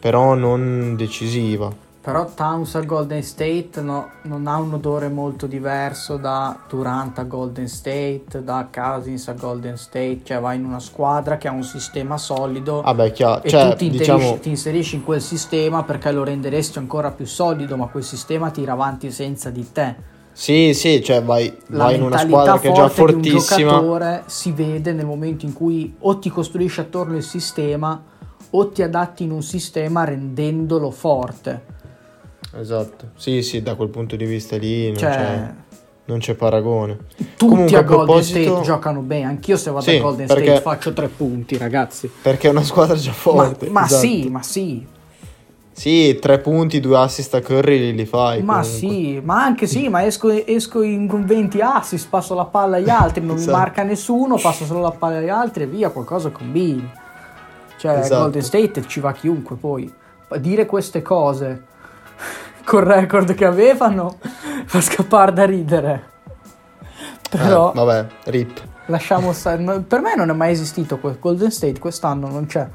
però non decisiva. Però Towns al Golden State no, non ha un odore molto diverso da Durant a Golden State, da Cousins a Golden State, cioè vai in una squadra che ha un sistema solido ah beh, chiaro. e cioè, tu ti inserisci, diciamo... ti inserisci, in quel sistema perché lo renderesti ancora più solido, ma quel sistema tira avanti senza di te. Sì, sì, cioè vai, vai in una squadra che è già fortissima. Un giocatore si vede nel momento in cui o ti costruisci attorno il sistema o ti adatti in un sistema rendendolo forte Esatto, sì, sì, da quel punto di vista lì non, cioè... c'è, non c'è paragone. Tutti Comunque, a, Golden proposito... State giocano bene, anch'io se vado sì, a Golden perché... State faccio tre punti, ragazzi. Perché è una squadra già forte. Ma, ma esatto. sì, ma sì. Sì, tre punti, due assist a Curry li fai. Ma comunque. sì, ma anche sì, ma esco, esco in, con 20 assist, passo la palla agli altri, non esatto. mi marca nessuno, passo solo la palla agli altri e via, qualcosa combini. Cioè, esatto. Golden State ci va chiunque poi. Dire queste cose col record che avevano fa scappare da ridere. Però... Eh, vabbè, rip. Lasciamo stare. Per me non è mai esistito Golden State, quest'anno non c'è.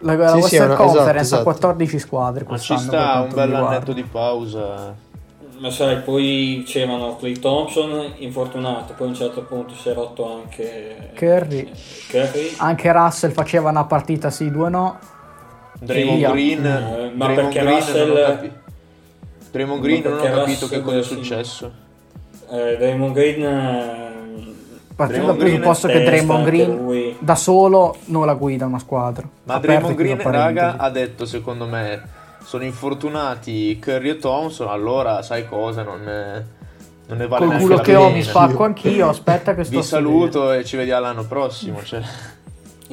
La, la sì, Western sì, Conference esatto, esatto. 14 squadre quest'anno. Ma ci sta un bel annetto di pausa. Ma sai, poi c'erano Clay Thompson infortunato, poi a un certo punto si è rotto anche Curry. Curry. Anche Russell faceva una partita sì, due no. Draymond Green, eh, ma Draymond perché Green Russell... Draymond Green non ho capito che cosa è successo. Eh, Draymond Green... Eh, Partendo dal presupposto che Draymond Green lui. da solo non la guida una squadra. Ma Draymond Green, raga, ha detto secondo me sono infortunati Curry e Thompson, allora sai cosa, non, è, non ne vale Col culo che ho mi spacco anch'io, aspetta che sto Vi saluto e ci vediamo l'anno prossimo. Cioè.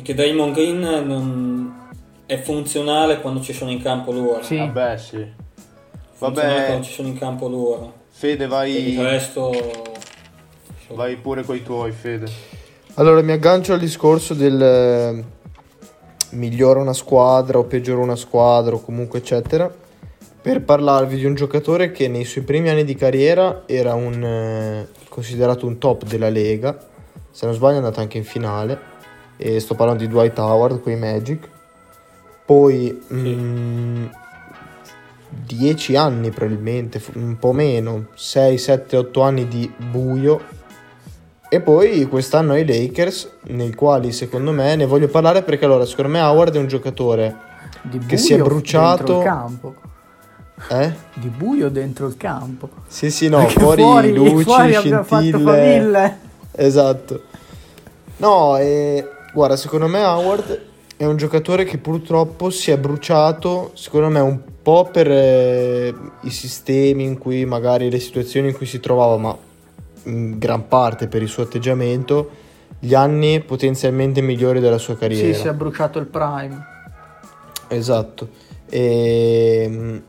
che Draymond Green non è funzionale quando ci sono in campo loro. Sì. Vabbè, sì. Vabbè. quando ci sono in campo loro. Fede, vai... il resto... Vai pure coi tuoi, Fede. Allora, mi aggancio al discorso del migliora una squadra o peggiora una squadra o comunque eccetera per parlarvi di un giocatore che nei suoi primi anni di carriera era un, eh, considerato un top della Lega se non sbaglio è andato anche in finale e sto parlando di Dwight Howard con i Magic poi sì. mh, 10 anni probabilmente un po' meno 6, 7, 8 anni di buio e poi quest'anno ai Lakers, nei quali secondo me ne voglio parlare perché allora secondo me Howard è un giocatore che si è bruciato. Il campo. Eh? Di buio dentro il campo. Sì, sì, no, fuori, fuori luci, fuori scintille. Esatto. No, e guarda, secondo me Howard è un giocatore che purtroppo si è bruciato, secondo me un po' per eh, i sistemi in cui magari le situazioni in cui si trovava, ma in gran parte per il suo atteggiamento, gli anni potenzialmente migliori della sua carriera. Sì, si è bruciato il prime. Esatto. E... Ehm,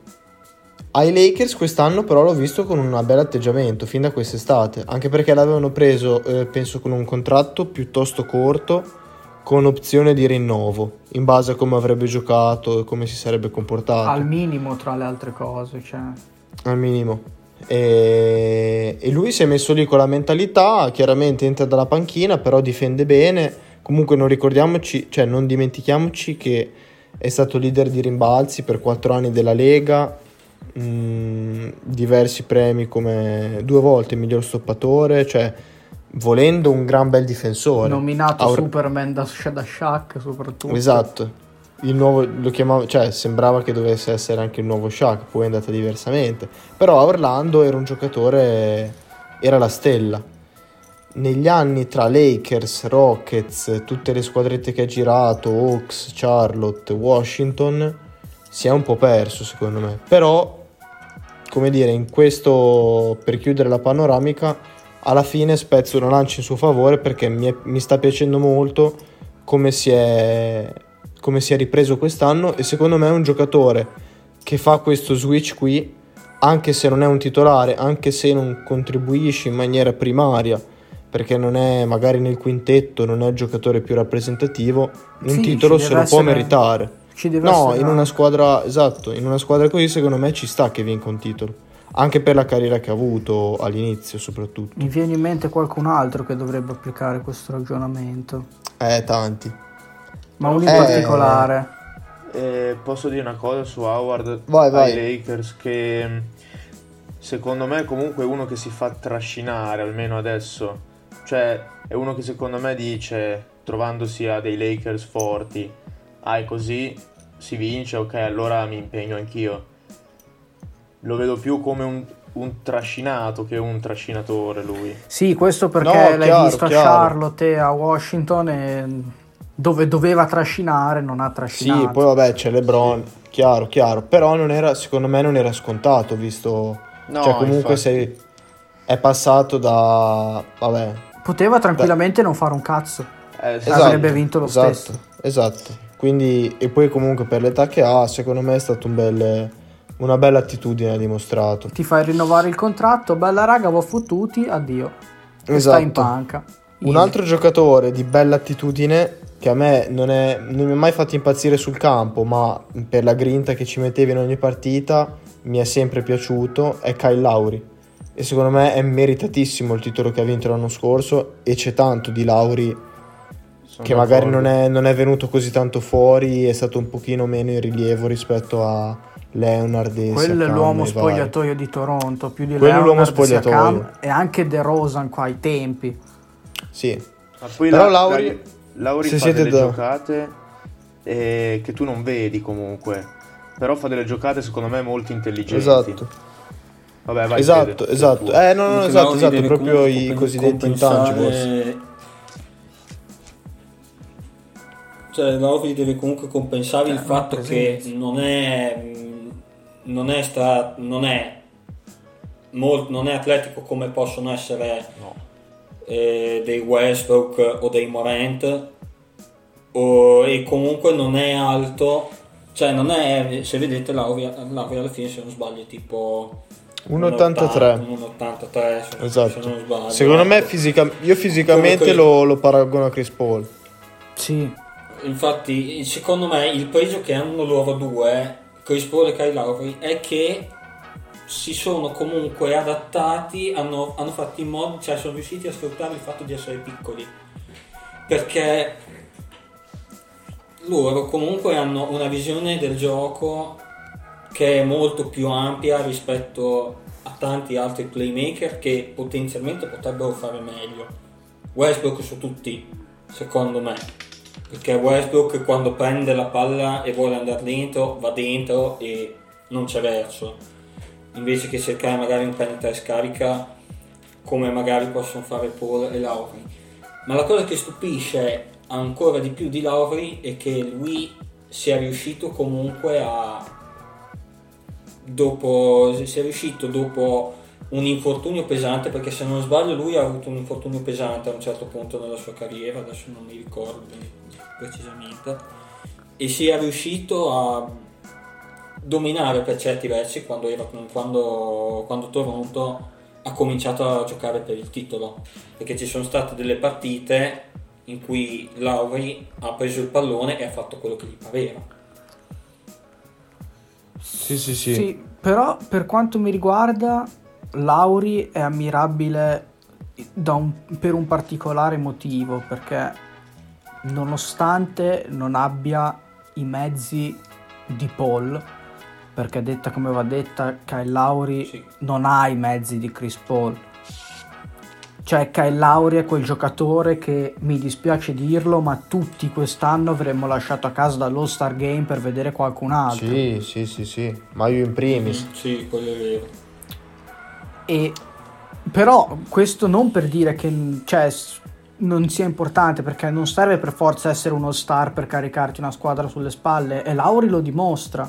ai Lakers quest'anno però l'ho visto con un bel atteggiamento fin da quest'estate, anche perché l'avevano preso, eh, penso, con un contratto piuttosto corto, con opzione di rinnovo, in base a come avrebbe giocato e come si sarebbe comportato. Al minimo, tra le altre cose, cioè. Al minimo. E, e lui si è messo lì con la mentalità, chiaramente entra dalla panchina, però difende bene. Comunque non ricordiamoci, cioè non dimentichiamoci che è stato leader di rimbalzi per quattro anni della Lega, mh, mm, diversi premi come due volte miglior stoppatore, cioè volendo un gran bel difensore. Nominato Aur- Superman da, da Shaq soprattutto. Esatto il nuovo, lo chiamava, cioè sembrava che dovesse essere anche il nuovo Shaq, poi è andata diversamente. Però a Orlando era un giocatore, era la stella. Negli anni tra Lakers, Rockets, tutte le squadrette che ha girato, Hawks, Charlotte, Washington, si è un po' perso secondo me. Però, come dire, in questo, per chiudere la panoramica, alla fine spezzo una lancia in suo favore perché mi, è, mi sta piacendo molto come si è come si è ripreso quest'anno e secondo me è un giocatore che fa questo switch qui anche se non è un titolare, anche se non contribuisce in maniera primaria perché non è magari nel quintetto, non è il giocatore più rappresentativo, un sì, titolo se lo può meritare. no, in una squadra, esatto, in una squadra così secondo me ci sta che vinca un titolo. Anche per la carriera che ha avuto all'inizio, soprattutto. Mi viene in mente qualcun altro che dovrebbe applicare questo ragionamento. Eh, tanti ma uno in eh, particolare. Eh, posso dire una cosa su Howard vai, vai. ai Lakers che mm, secondo me è comunque uno che si fa trascinare almeno adesso. Cioè è uno che secondo me dice trovandosi a dei Lakers forti, ah è così, si vince, ok allora mi impegno anch'io. Lo vedo più come un, un trascinato che un trascinatore lui. Sì, questo perché no, l'hai chiaro, visto chiaro. a Charlotte e a Washington e dove doveva trascinare non ha trascinato. Sì, poi vabbè c'è LeBron, sì. chiaro, chiaro, però non era, secondo me non era scontato visto... No, cioè comunque sei, è passato da... vabbè. Poteva tranquillamente da... non fare un cazzo. Eh, esatto, avrebbe vinto lo esatto, stesso. Esatto. Quindi, e poi comunque per l'età che ha, secondo me è stato un bel, una bella attitudine dimostrato. Ti fai rinnovare il contratto, bella raga, vo fottuti, addio. Esatto. Stai in panca. Un altro giocatore di bella attitudine che a me non, è, non mi ha mai fatto impazzire sul campo, ma per la grinta che ci metteva in ogni partita mi è sempre piaciuto, è Kyle Lauri. E secondo me è meritatissimo il titolo che ha vinto l'anno scorso e c'è tanto di Lauri Sono che magari non è, non è, venuto così tanto fuori, è stato un pochino meno in rilievo rispetto a Leonard e Quello è l'uomo spogliatoio di Toronto, più di Quello Leonard, l'uomo spogliatoio. e anche De Rosan qua ai tempi. Sì. Ma poi Però la, Lauri... Lauri Se fa delle da... giocate eh, che tu non vedi comunque, però fa delle giocate secondo me molto intelligenti. Esatto. Vabbè, vai, esatto, Fede, esatto. Eh, no, no, esatto, esatto, proprio i cosiddetti intangibles. Cioè, Lauri deve comunque compensare eh, il fatto che non è non è, sta, non è, molto, non è atletico come possono essere no. eh, dei Westbrook o dei Morant o, e comunque non è alto cioè non è se vedete l'Auri, l'Auri alla fine se non sbaglio è tipo 1,83 1,83 esatto. se non sbaglio secondo me fisica- io fisicamente lo, lo paragono a Chris Paul. Sì. Infatti secondo me il pregio che hanno loro due Chris Paul e Kyle Lowry è che si sono comunque adattati, hanno, hanno fatto in modo, cioè sono riusciti a sfruttare il fatto di essere piccoli. Perché loro comunque hanno una visione del gioco che è molto più ampia rispetto a tanti altri playmaker che potenzialmente potrebbero fare meglio. Westbrook su tutti, secondo me. Perché Westbrook quando prende la palla e vuole andare dentro, va dentro e non c'è verso invece che cercare magari un penetra e scarica come magari possono fare Paul e Lauri. Ma la cosa che stupisce ancora di più di Lauri è che lui sia riuscito comunque a dopo sia riuscito dopo un infortunio pesante perché se non sbaglio lui ha avuto un infortunio pesante a un certo punto nella sua carriera adesso non mi ricordo precisamente e sia riuscito a dominare per certi versi quando, era, quando, quando Toronto ha cominciato a giocare per il titolo. Perché ci sono state delle partite in cui Lauri ha preso il pallone e ha fatto quello che gli pareva. Sì sì sì, sì però per quanto mi riguarda Lauri è ammirabile un, per un particolare motivo perché nonostante non abbia i mezzi di Paul perché detta come va detta Kyle Lauri sì. non ha i mezzi di Chris Paul. Cioè Kyle Lauri è quel giocatore che mi dispiace dirlo ma tutti quest'anno avremmo lasciato a casa dall'All Star Game per vedere qualcun altro. Sì sì sì sì. Ma io in primis. Mm, sì quello è vero. E però questo non per dire che cioè, non sia importante perché non serve per forza essere uno star per caricarti una squadra sulle spalle e Lauri lo dimostra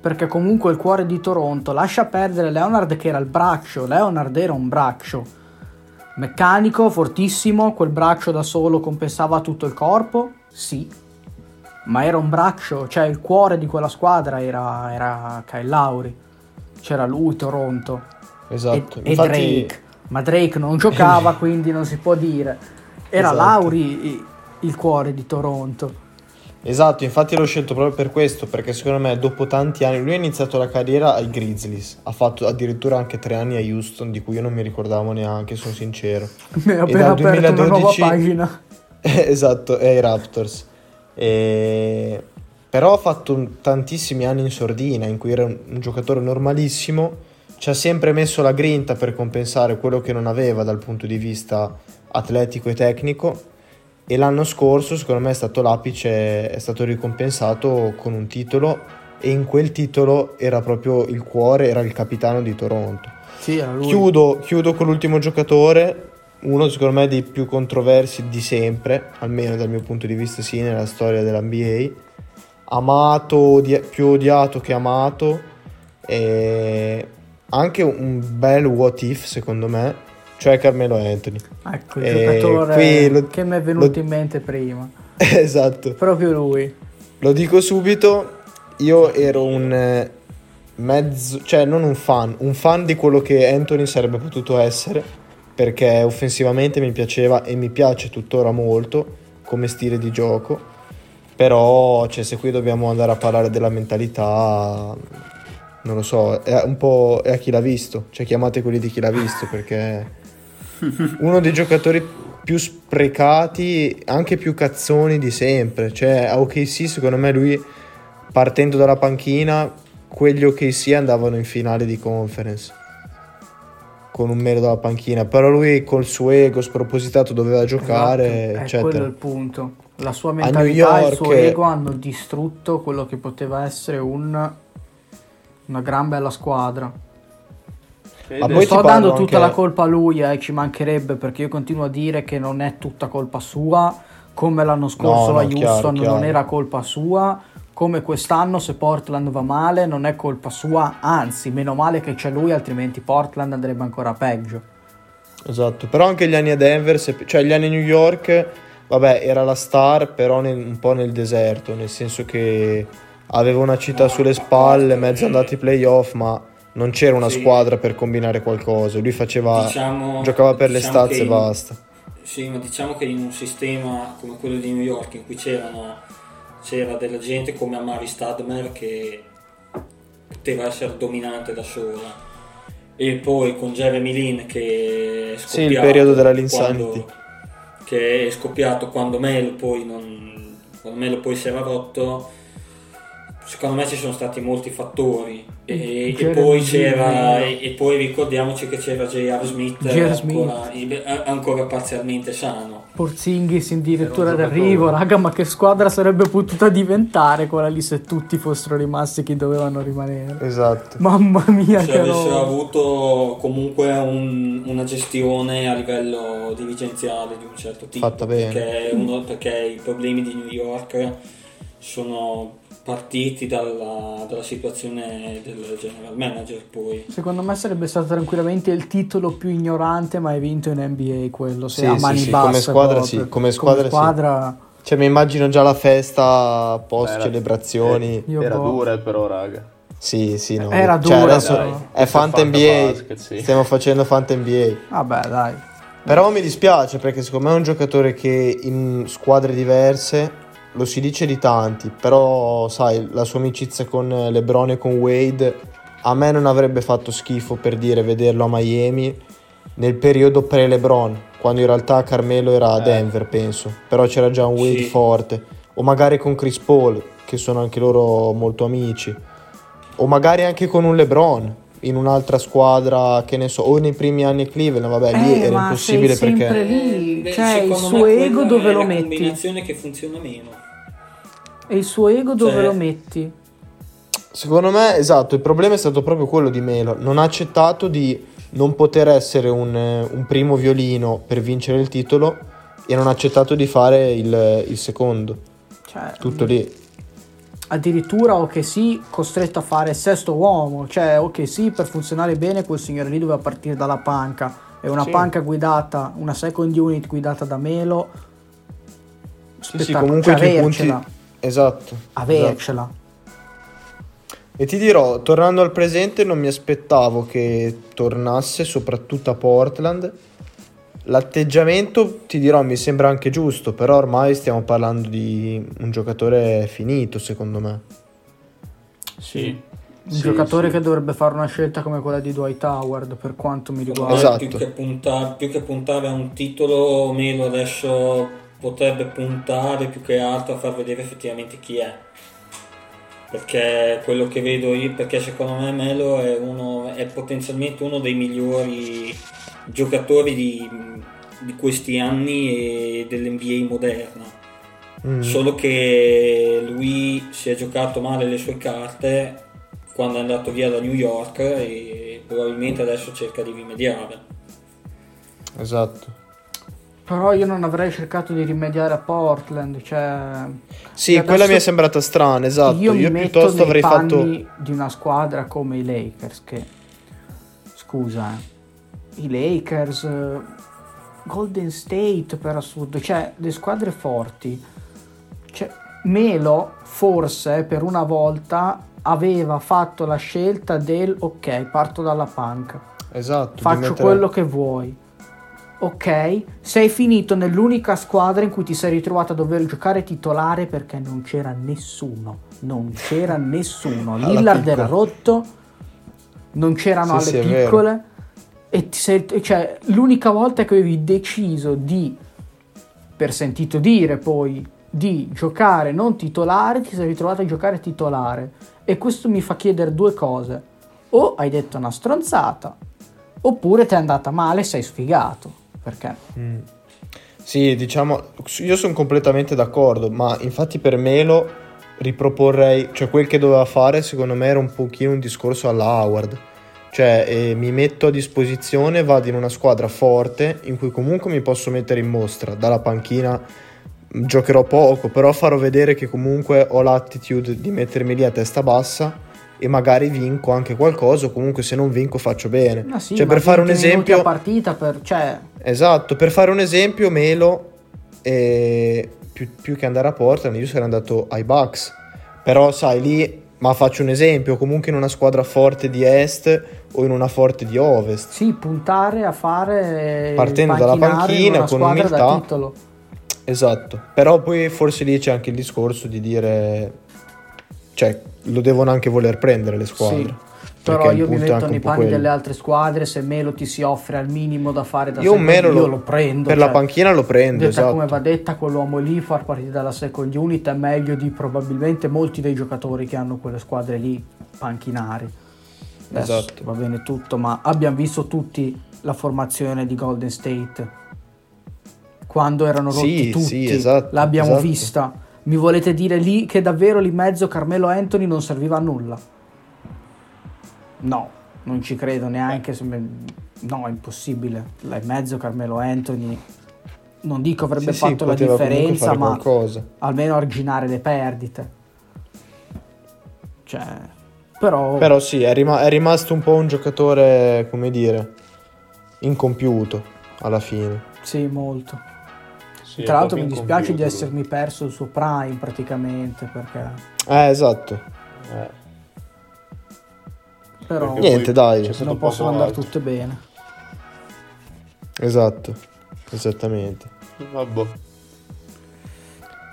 perché comunque il cuore di Toronto lascia perdere Leonard che era il braccio, Leonard era un braccio. Meccanico, fortissimo, quel braccio da solo compensava tutto il corpo, sì, ma era un braccio, cioè il cuore di quella squadra era, era Kyle Lauri, c'era lui Toronto. Esatto. e, Infatti... e Drake, ma Drake non giocava quindi non si può dire, era esatto. Lauri il cuore di Toronto. Esatto, infatti l'ho scelto proprio per questo, perché secondo me dopo tanti anni, lui ha iniziato la carriera ai Grizzlies, ha fatto addirittura anche tre anni a Houston, di cui io non mi ricordavo neanche, sono sincero. Mi ha appena aperto 2012... una nuova pagina. esatto, è ai Raptors. E... Però ha fatto tantissimi anni in sordina, in cui era un, un giocatore normalissimo, ci ha sempre messo la grinta per compensare quello che non aveva dal punto di vista atletico e tecnico e l'anno scorso secondo me è stato l'apice, è stato ricompensato con un titolo e in quel titolo era proprio il cuore, era il capitano di Toronto. Sì, chiudo, chiudo con l'ultimo giocatore, uno secondo me dei più controversi di sempre, almeno dal mio punto di vista sì, nella storia dell'NBA, amato, odi- più odiato che amato, e anche un bel what if secondo me, cioè Carmelo Anthony. Ecco, il giocatore lo, che mi è venuto lo... in mente prima. esatto. Proprio lui. Lo dico subito, io ero un eh, mezzo, cioè non un fan, un fan di quello che Anthony sarebbe potuto essere, perché offensivamente mi piaceva e mi piace tuttora molto come stile di gioco. Però, cioè, se qui dobbiamo andare a parlare della mentalità, non lo so, è un po' è a chi l'ha visto, cioè chiamate quelli di chi l'ha visto perché uno dei giocatori più sprecati, anche più cazzoni di sempre. Cioè, a OKC, secondo me, lui partendo dalla panchina, quegli OKC andavano in finale di conference con un meno dalla panchina. Però lui col suo ego spropositato doveva giocare. Esatto, eccetera. è quello il punto. La sua mentalità e il suo ego hanno distrutto quello che poteva essere un, una gran bella squadra. Ma poi sto dando tutta anche... la colpa a lui, eh, ci mancherebbe perché io continuo a dire che non è tutta colpa sua, come l'anno scorso no, la no, Houston chiaro, chiaro. non era colpa sua, come quest'anno se Portland va male non è colpa sua, anzi meno male che c'è lui, altrimenti Portland andrebbe ancora peggio. Esatto, però anche gli anni a Denver, se... cioè gli anni a New York, vabbè era la star però nel, un po' nel deserto, nel senso che aveva una città sulle spalle, mezzo andati ai playoff, ma non c'era una sì. squadra per combinare qualcosa, lui faceva, diciamo, giocava per diciamo le stazze e basta. Sì, ma diciamo che in un sistema come quello di New York in cui c'erano, c'era della gente come Amari Stadmer che poteva essere dominante da sola e poi con Jeremy Lin che è scoppiato sì, il periodo della Linsanity che è scoppiato quando Melo poi non quando Melo poi si era rotto secondo me ci sono stati molti fattori. E, e, poi, c'era, e, e, poi ricordiamoci che c'era J.R. Smith, ancora, ancora, parzialmente sano. Porzingis addirittura d'arrivo raga ma che squadra sarebbe potuta diventare quella lì se tutti fossero rimasti chi dovevano rimanere? Esatto. Mamma mia se avessero avuto comunque un, una gestione a livello dirigenziale di un certo tipo fatta bene. perché, uno, perché i problemi di New York sono partiti dalla, dalla, situazione del general manager poi. Secondo me sarebbe stato tranquillamente il titolo più ignorante mai vinto in NBA quello, se sì, a mani sì, basse. Come squadra sì, come squadra, come squadra sì. Cioè mi immagino già la festa post celebrazioni. Eh, era boh. dura però raga. Sì, sì, no. Era cioè, dura. Adesso dai, è Fanta NBA. Basket, sì. Stiamo facendo Fanta NBA. Vabbè, dai. Però mi dispiace perché secondo me è un giocatore che in squadre diverse lo si dice di tanti, però sai, la sua amicizia con LeBron e con Wade a me non avrebbe fatto schifo per dire vederlo a Miami nel periodo pre-LeBron, quando in realtà Carmelo era a eh. Denver, penso, però c'era già un Wade sì. forte, o magari con Chris Paul, che sono anche loro molto amici, o magari anche con un LeBron, in un'altra squadra, che ne so, o nei primi anni Cleveland, vabbè, eh, lì era impossibile perché... Lì, Beh, cioè il suo ego dove lo metti? È una combinazione che funziona meno. E il suo ego dove cioè, lo metti? Secondo me, esatto, il problema è stato proprio quello di Melo. Non ha accettato di non poter essere un, un primo violino per vincere il titolo e non ha accettato di fare il, il secondo. Cioè, Tutto lì. Addirittura o che sì, costretto a fare sesto uomo. Cioè, o che sì, per funzionare bene quel signore lì doveva partire dalla panca. E una sì. panca guidata, una second unit guidata da Melo. Sì, sì, comunque cioè, punti Esatto. Avercela. Esatto. E ti dirò, tornando al presente, non mi aspettavo che tornasse, soprattutto a Portland. L'atteggiamento, ti dirò, mi sembra anche giusto, però ormai stiamo parlando di un giocatore finito, secondo me. Sì. Un sì, giocatore sì. che dovrebbe fare una scelta come quella di Dwight Howard, per quanto mi riguarda. Esatto. Più che, puntare, più che puntare a un titolo, Melo adesso potrebbe puntare più che altro a far vedere effettivamente chi è. Perché quello che vedo io perché secondo me Melo è, uno, è potenzialmente uno dei migliori giocatori di, di questi anni e dell'NBA moderna. Mm. solo che lui si è giocato male le sue carte quando è andato via da New York e probabilmente adesso cerca di rimediare. Esatto però io non avrei cercato di rimediare a Portland, cioè... Sì, quella mi è sembrata strana, esatto. Io, io piuttosto avrei fatto... di una squadra come i Lakers, che... Scusa, eh. i Lakers, Golden State per assurdo, cioè le squadre forti. Cioè, Melo forse per una volta aveva fatto la scelta del ok, parto dalla panca. Esatto. Faccio mettere... quello che vuoi. Ok, sei finito nell'unica squadra in cui ti sei ritrovato a dover giocare titolare perché non c'era nessuno. Non c'era nessuno. Lillard era rotto, non c'erano sì, alle sì, piccole. E sei, cioè, l'unica volta che avevi deciso di, per sentito dire poi, di giocare non titolare, ti sei ritrovato a giocare titolare. E questo mi fa chiedere due cose. O hai detto una stronzata, oppure ti è andata male e sei sfigato. Perché? Mm. Sì, diciamo, io sono completamente d'accordo, ma infatti per Melo riproporrei, cioè quel che doveva fare secondo me era un pochino un discorso alla Howard cioè eh, mi metto a disposizione, vado in una squadra forte in cui comunque mi posso mettere in mostra, dalla panchina giocherò poco, però farò vedere che comunque ho l'attitude di mettermi lì a testa bassa e magari vinco anche qualcosa o comunque se non vinco faccio bene. Ah sì, cioè per fare un esempio... partita per... Cioè... Esatto, per fare un esempio Melo eh, più, più, che andare a Portland io sarei andato ai Bucks, però sai lì ma faccio un esempio, comunque in una squadra forte di est o in una forte di ovest. Sì, puntare a fare partendo dalla panchina con umiltà. Esatto, però poi forse lì c'è anche il discorso di dire cioè lo devono anche voler prendere le squadre. Sì. Però io mi metto nei panni delle altre squadre, se Melo ti si offre al minimo da fare da io second, Melo io lo prendo. Per cioè, la panchina lo prendo, detta esatto. come va detta, quell'uomo lì far partire dalla second unit è meglio di probabilmente molti dei giocatori che hanno quelle squadre lì panchinari. Adesso esatto. va bene tutto, ma abbiamo visto tutti la formazione di Golden State quando erano rotti sì, tutti, sì, esatto, l'abbiamo esatto. vista. Mi volete dire lì che davvero lì in mezzo Carmelo Anthony non serviva a nulla? No, non ci credo neanche. No, è impossibile. Là in mezzo Carmelo Anthony. Non dico avrebbe sì, fatto sì, la differenza, ma qualcosa. almeno arginare le perdite. Cioè, però... Però sì, è, rim- è rimasto un po' un giocatore, come dire, incompiuto alla fine. Sì, molto. Sì, Tra l'altro mi dispiace di essermi perso il suo prime praticamente perché... Eh, esatto. Eh. Però niente, dai, non possono andare tutte bene. Esatto, esattamente. Vabbè.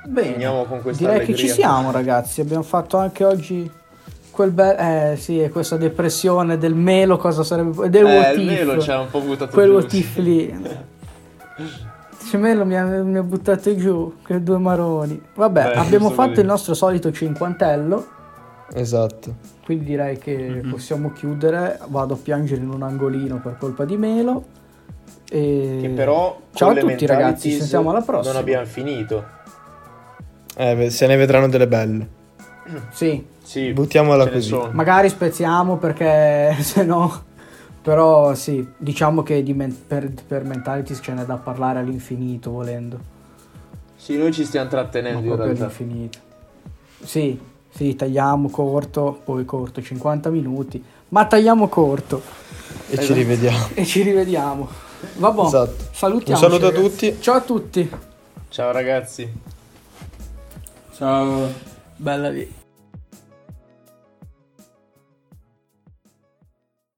Bene, Finiamo con questa direi allegria. che ci siamo ragazzi, abbiamo fatto anche oggi quel bel... Eh sì, questa depressione del melo cosa sarebbe... Del eh, il melo ci ha un po' buttato quel giù. Quel what if lì. Dice melo mi ha, mi ha buttato giù, quei due maroni. Vabbè, Beh, abbiamo fatto vedi. il nostro solito cinquantello. Esatto. Quindi direi che mm-hmm. possiamo chiudere. Vado a piangere in un angolino per colpa di Melo. E... Che però ciao a tutti ragazzi, ci sentiamo alla prossima. Non abbiamo finito. Eh, se ne vedranno delle belle. Sì. sì Buttiamola così. Magari spezziamo perché se no. Però sì, diciamo che men- per, per Mentalities ce n'è da parlare all'infinito volendo. Sì, noi ci stiamo trattenendo Ma in realtà. all'infinito. Sì, sì, tagliamo corto, poi corto 50 minuti, ma tagliamo corto. E esatto. ci rivediamo. E ci rivediamo. Vabbè, esatto. salutiamo. Un saluto ragazzi. a tutti. Ciao a tutti. Ciao ragazzi. Ciao. Bella lì.